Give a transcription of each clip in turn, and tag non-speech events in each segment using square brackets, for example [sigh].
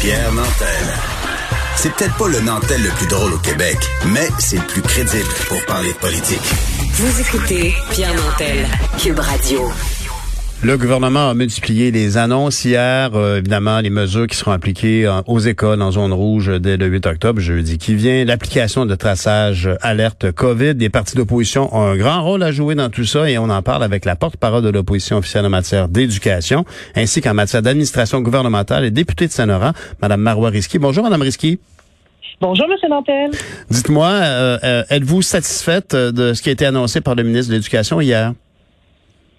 Pierre Nantel. C'est peut-être pas le Nantel le plus drôle au Québec, mais c'est le plus crédible pour parler de politique. Vous écoutez Pierre Nantel, Cube Radio. Le gouvernement a multiplié les annonces hier, euh, évidemment, les mesures qui seront appliquées euh, aux écoles en zone rouge dès le 8 octobre, jeudi qui vient, l'application de traçage alerte COVID. Les partis d'opposition ont un grand rôle à jouer dans tout ça et on en parle avec la porte-parole de l'opposition officielle en matière d'éducation, ainsi qu'en matière d'administration gouvernementale et députée de Saint-Laurent, Mme Marois Risky. Bonjour, Mme Risky. Bonjour, M. Nantel. Dites-moi, euh, êtes-vous satisfaite de ce qui a été annoncé par le ministre de l'Éducation hier?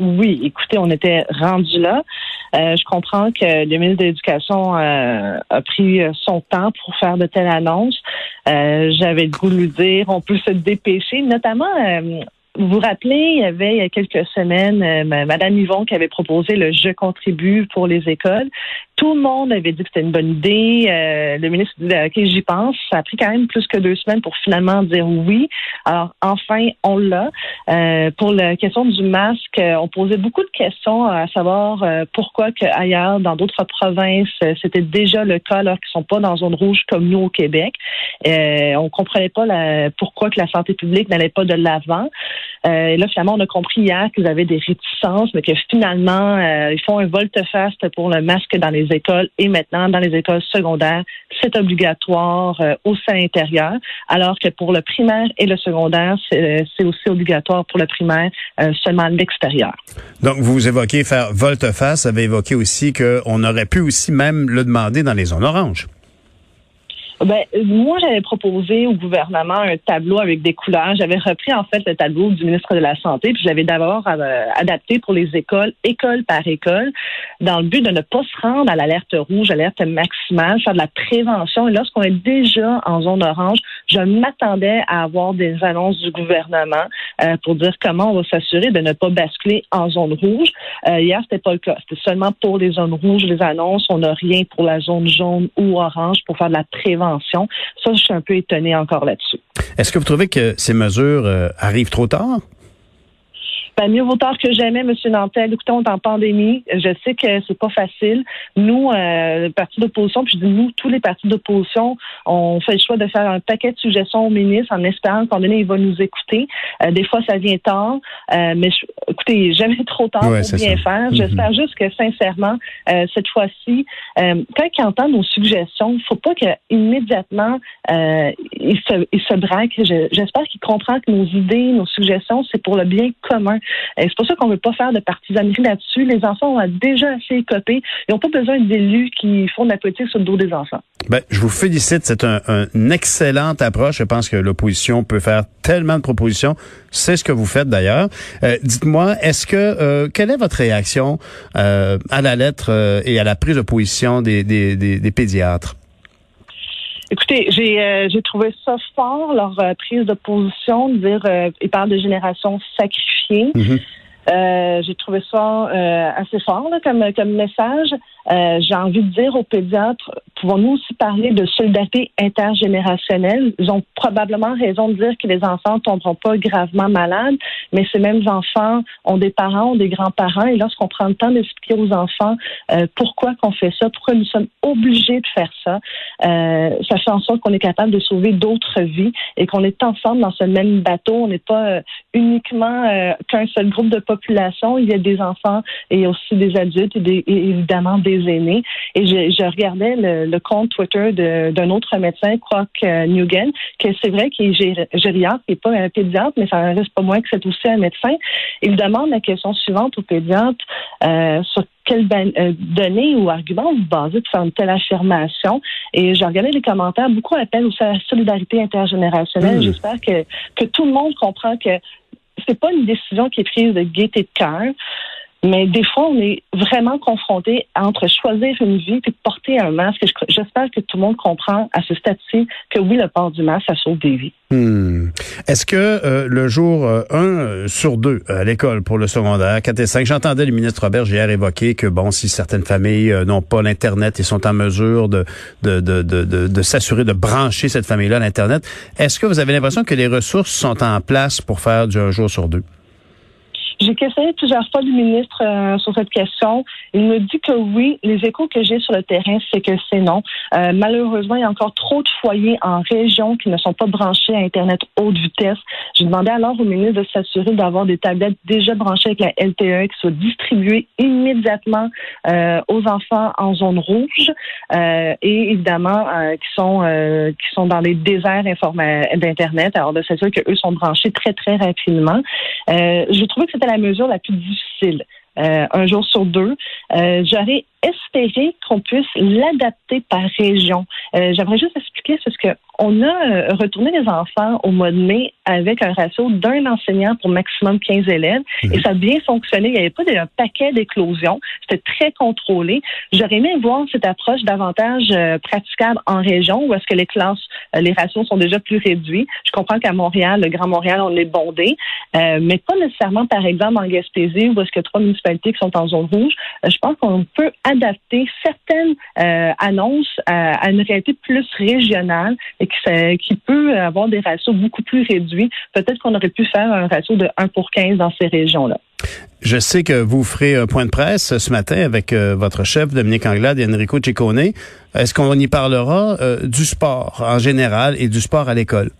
Oui, écoutez, on était rendu là. Euh, je comprends que le ministre de l'Éducation euh, a pris son temps pour faire de telles annonces. Euh, j'avais le goût de lui dire, on peut se dépêcher, notamment vous vous rappelez, il y avait il y a quelques semaines, euh, Madame Yvon qui avait proposé le Je contribue pour les écoles. Tout le monde avait dit que c'était une bonne idée. Euh, le ministre dit OK, j'y pense. Ça a pris quand même plus que deux semaines pour finalement dire oui. Alors enfin, on l'a. Euh, pour la question du masque, on posait beaucoup de questions à savoir pourquoi que ailleurs, dans d'autres provinces, c'était déjà le cas alors qu'ils sont pas dans zone rouge comme nous au Québec. on comprenait pas la, pourquoi que la santé publique n'allait pas de l'avant. Euh, là, finalement, on a compris hier qu'ils avaient des réticences, mais que finalement, euh, ils font un volte-face pour le masque dans les écoles et maintenant, dans les écoles secondaires, c'est obligatoire euh, au sein intérieur, alors que pour le primaire et le secondaire, c'est aussi obligatoire pour le primaire seulement l'extérieur. Donc, vous évoquez faire volte-face, avez évoqué aussi qu'on aurait pu aussi même le demander dans les zones oranges. Ben, moi, j'avais proposé au gouvernement un tableau avec des couleurs. J'avais repris, en fait, le tableau du ministre de la Santé, puis j'avais d'abord euh, adapté pour les écoles, école par école, dans le but de ne pas se rendre à l'alerte rouge, alerte maximale, faire de la prévention. Et lorsqu'on est déjà en zone orange, je m'attendais à avoir des annonces du gouvernement euh, pour dire comment on va s'assurer de ne pas basculer en zone rouge. Euh, hier, c'était pas le cas. C'était seulement pour les zones rouges, les annonces. On n'a rien pour la zone jaune ou orange pour faire de la prévention ça, je suis un peu étonnée encore là-dessus. Est-ce que vous trouvez que ces mesures euh, arrivent trop tard? Ben, mieux vaut tard que jamais, M. Nantel. Écoutez, on est en pandémie. Je sais que c'est pas facile. Nous, euh, parti d'opposition, puis je dis nous, tous les partis d'opposition, on fait le choix de faire un paquet de suggestions au ministre en espérant qu'en donné, il va nous écouter. Euh, des fois, ça vient tard, euh, mais écoutez, jamais [laughs] trop tard pour bien faire. Mhm. J'espère juste que, sincèrement, euh, cette fois-ci, euh, quand il entend nos suggestions, il faut pas qu'immédiatement, il se, il se braque. J'espère qu'il comprend que nos idées, nos suggestions, c'est pour le bien commun. C'est pour ça qu'on ne veut pas faire de partisanerie là-dessus. Les enfants ont déjà assez écopé. Ils n'ont pas besoin d'élus qui font de la politique sur le dos des enfants. Ben, je vous félicite. C'est un, une excellente approche. Je pense que l'opposition peut faire tellement de propositions. C'est ce que vous faites d'ailleurs. Euh, dites-moi, est-ce que euh, quelle est votre réaction euh, à la lettre et à la prise de position des, pédiatres? Écoutez, j'ai euh, j'ai trouvé ça fort, leur euh, prise de position, de dire, euh, ils parlent de génération sacrifiée. Mm-hmm. Euh, j'ai trouvé ça euh, assez fort là, comme, comme message. Euh, j'ai envie de dire aux pédiatres, pouvons-nous aussi parler de solidarité intergénérationnelle? Ils ont probablement raison de dire que les enfants ne tomberont pas gravement malades, mais ces mêmes enfants ont des parents, ont des grands-parents, et lorsqu'on prend le temps d'expliquer aux enfants pourquoi qu'on fait ça, pourquoi nous sommes obligés de faire ça, ça fait en sorte qu'on est capable de sauver d'autres vies et qu'on est ensemble dans ce même bateau. On n'est pas uniquement qu'un seul groupe de population. Il y a des enfants et aussi des adultes et, évidemment des aînés. Et je, regardais le, compte Twitter d'un autre médecin, Croc euh, Newgen, que c'est vrai qu'il est gériatre, il n'est pas un pédiatre, mais ça ne reste pas moins que c'est aussi un médecin. Il demande la question suivante au pédiatre euh, sur quelles euh, données ou arguments vous basez pour faire une telle affirmation. Et je regardais les commentaires, beaucoup appellent aussi à la solidarité intergénérationnelle. Hmm. J'espère que, que tout le monde comprend que c'est pas une décision qui est prise de gaieté de cœur. Mais des fois, on est vraiment confronté entre choisir une vie et porter un masque. J'espère que tout le monde comprend à ce stade-ci que oui, le port du masque, ça sauve des vies. Hmm. Est-ce que euh, le jour 1 euh, euh, sur 2 à l'école pour le secondaire, 4 et 5, j'entendais le ministre Robert hier évoquer que, bon, si certaines familles n'ont pas l'Internet et sont en mesure de, de, de, de, de s'assurer de brancher cette famille-là à l'Internet, est-ce que vous avez l'impression que les ressources sont en place pour faire du un jour sur deux? J'ai questionné plusieurs fois le ministre euh, sur cette question. Il me dit que oui. Les échos que j'ai sur le terrain, c'est que c'est non. Euh, malheureusement, il y a encore trop de foyers en région qui ne sont pas branchés à Internet haute vitesse. J'ai demandé alors au ministre de s'assurer d'avoir des tablettes déjà branchées avec la LTE qui soient distribuées immédiatement euh, aux enfants en zone rouge et évidemment qui sont qui sont dans les déserts d'internet. Alors de s'assurer qu'eux sont branchés très très rapidement. je trouvais que c'était la mesure la plus difficile. Euh, un jour sur deux. Euh, j'aurais espéré qu'on puisse l'adapter par région. Euh, j'aimerais juste expliquer ce que on a euh, retourné les enfants au mois de mai avec un ratio d'un enseignant pour maximum 15 élèves et mhm. ça a bien fonctionné. Il n'y avait pas de, un paquet d'éclosions. C'était très contrôlé. J'aurais aimé voir cette approche davantage euh, praticable en région où est-ce que les classes, euh, les ratios sont déjà plus réduits. Je comprends qu'à Montréal, le Grand Montréal, on est bondé, mais pas nécessairement, par exemple, en Gaspésie où est-ce que trois qui sont en zone rouge. je pense qu'on peut adapter certaines annonces à, une réalité plus régionale et qui, peut avoir des ratios beaucoup plus réduits. Peut-être qu'on aurait pu faire un ratio de 1 pour 15 dans ces régions-là. Je sais que vous ferez un point de presse ce matin avec euh, votre chef, Dominique Anglade et Enrico Ciccone. Est-ce qu'on y parlera euh, du sport en général et du sport à l'école?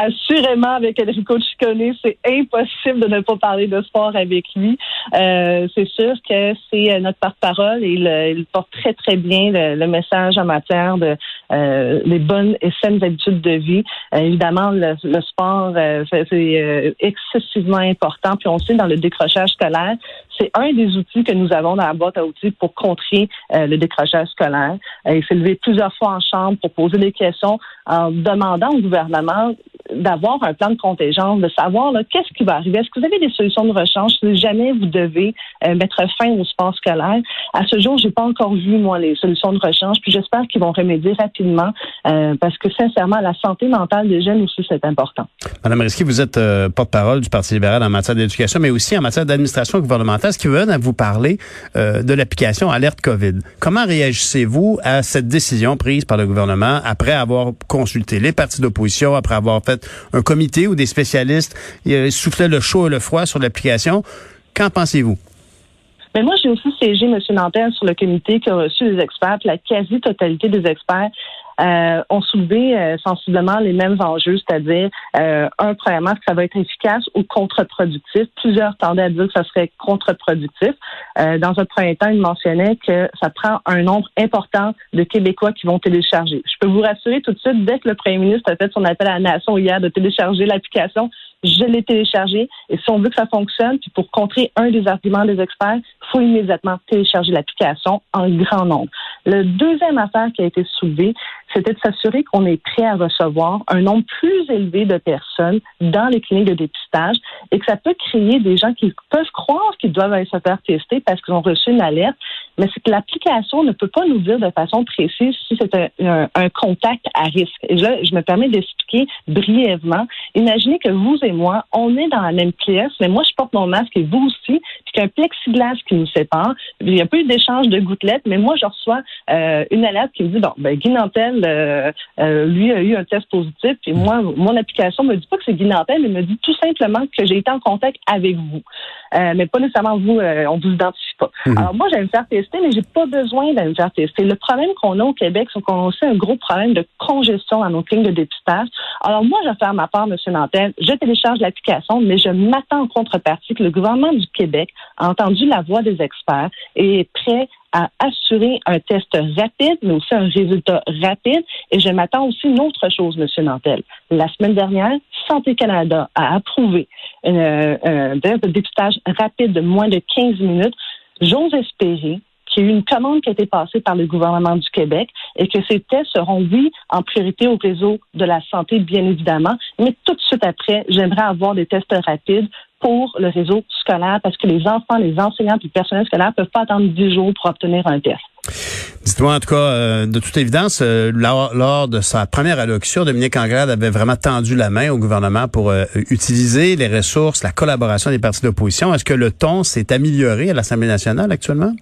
Assurément avec Enrico Ciccone, c'est impossible de ne pas parler de sport avec lui. Euh, c'est sûr que c'est euh, notre porte-parole et il, porte très très bien le, message en matière de euh, les bonnes et saines habitudes de vie. évidemment, le, sport c'est excessivement important. Puis on sait dans le décrochage scolaire, c'est un des outils que nous avons dans la boîte à outils pour contrer le décrochage scolaire. il s'est levé plusieurs fois en chambre pour poser des questions en demandant au gouvernement d'avoir un plan de contingence, de savoir qu'est-ce qui va arriver? Est-ce que vous avez des solutions de rechange? Si jamais vous devez euh, mettre fin au sport scolaire? À ce jour, j'ai pas encore vu, moi, les solutions de rechange, puis j'espère qu'ils vont remédier rapidement euh, parce que, sincèrement, la santé mentale des jeunes aussi, c'est important. Madame Risky, vous êtes euh, porte-parole du Parti libéral en matière d'éducation, mais aussi en matière d'administration gouvernementale. Ce qui veut vous parler de l'application Alerte COVID? Comment réagissez-vous à cette décision prise par le gouvernement après avoir consulté les partis d'opposition, après avoir fait un comité ou des spécialistes soufflaient le chaud et le froid sur l'application. Qu'en pensez-vous? Mais moi, j'ai aussi siégé, M. Nantel, sur le comité qui a reçu les experts. la quasi-totalité des experts euh, ont soulevé euh, sensiblement les mêmes enjeux, c'est-à-dire, euh, un, premièrement, que ça va être efficace ou contre-productif? Plusieurs tendaient à dire que ça serait contre-productif. Euh, dans un premier temps, ils mentionnaient que ça prend un nombre important de Québécois qui vont télécharger. Je peux vous rassurer tout de suite, dès que le premier ministre a fait son appel à la nation hier de télécharger l'application, je l'ai téléchargé. Et si on veut que ça fonctionne, puis pour contrer un des arguments des experts, il faut immédiatement télécharger l'application en grand nombre. Le deuxième affaire qui a été soulevée, c'était de s'assurer qu'on est prêt à recevoir un nombre plus élevé de personnes dans les cliniques de dépistage et que ça peut créer des gens qui peuvent croire qu'ils doivent aller se faire tester parce qu'ils ont reçu une alerte, mais c'est que l'application ne peut pas nous dire de façon précise si c'est un, un, contact à risque. Et là, je me permets d'expliquer brièvement. Imaginez que vous et moi, on est dans la même pièce, mais moi, je porte mon masque et vous aussi, puis qu'il y a un plexiglas qui nous sépare. Il y a peu d'échange de gouttelettes, mais moi, je reçois euh, une alerte qui me dit, bon, ben, Guy Nantel, euh, euh, lui, a eu un test positif, et moi, mon application me dit pas que c'est Guy Nantel, mais me dit tout simplement que j'ai été en contact avec vous. mais pas nécessairement vous, on vous identifie pas. Mhm. Alors, moi, j'aime faire tester, mais j'ai pas besoin d'aller me. Le problème qu'on a au Québec, c'est qu'on a aussi un gros problème de congestion à nos cliniques de dépistage. Alors, moi, je vais faire ma part, M. Nantel. Je télécharge l'application, mais je m'attends en contrepartie que le gouvernement du Québec a entendu la voix des experts et est prêt à assurer un test rapide, mais aussi un résultat rapide. Et je m'attends aussi une autre chose, M. Nantel. La semaine dernière, Santé Canada a approuvé un, un dépistage rapide de moins de 15 minutes. J'ose espérer qu'il y a eu une commande qui a été passée par le gouvernement du Québec et que ces tests seront, oui, en priorité au réseau de la santé, bien évidemment, mais tout de suite après, j'aimerais avoir des tests rapides pour le réseau scolaire parce que les enfants, les enseignants et le personnel scolaire peuvent pas attendre 10 jours pour obtenir un test. Dites-moi, en tout cas, euh, de toute évidence, euh, lors, de sa première allocution, Dominique Anglade avait vraiment tendu la main au gouvernement pour euh, utiliser les ressources, la collaboration des partis d'opposition. Est-ce que le ton s'est amélioré à l'Assemblée nationale actuellement?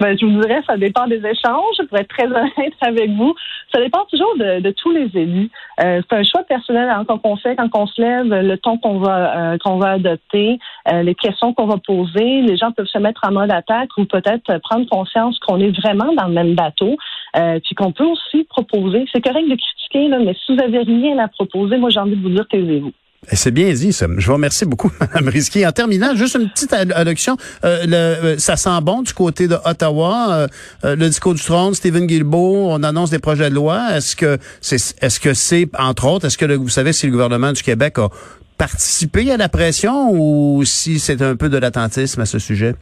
Ben, je vous dirais, ça dépend des échanges. Pour être très [laughs] honnête avec vous, ça dépend toujours de, tous les élus. Euh, c'est un choix personnel hein, qu'on fait quand on se lève, le ton qu'on va qu'on va adopter, les questions qu'on va poser. Les gens peuvent se mettre en mode attaque ou peut-être prendre conscience qu'on est vraiment dans le même bateau, puis qu'on peut aussi proposer. C'est correct de critiquer, là, mais si vous avez rien à proposer, moi j'ai envie de vous dire taisez-vous. Eh, c'est bien dit, ça. Je vous remercie beaucoup, [laughs] Mme Risky. En terminant, juste une petite allocution. Euh, euh, ça sent bon du côté de Ottawa. Euh, le discours du trône, Stephen Guilbeault, on annonce des projets de loi. Est-ce que c'est, est-ce que c'est, entre autres, est-ce que vous savez si le gouvernement du Québec a participé à la pression ou si c'est un peu de l'attentisme à ce sujet?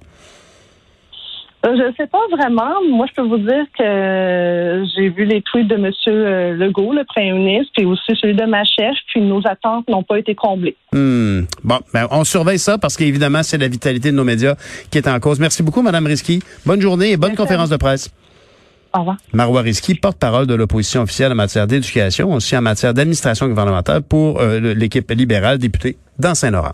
Euh, je ne sais pas vraiment. Moi, je peux vous dire que j'ai vu les tweets de M. Euh, Legault, le premier ministre, puis aussi celui de ma chef, puis nos attentes n'ont pas été comblées. Hmm. Bon, ben, on surveille ça parce qu'évidemment, c'est la vitalité de nos médias qui est en cause. Merci beaucoup, Mme Risky. Bonne journée et bonne conférence de presse. Au revoir. Marois Risky, porte-parole de l'opposition officielle en matière d'éducation, aussi en matière d'administration gouvernementale pour euh, l'équipe libérale députée dans Saint-Laurent.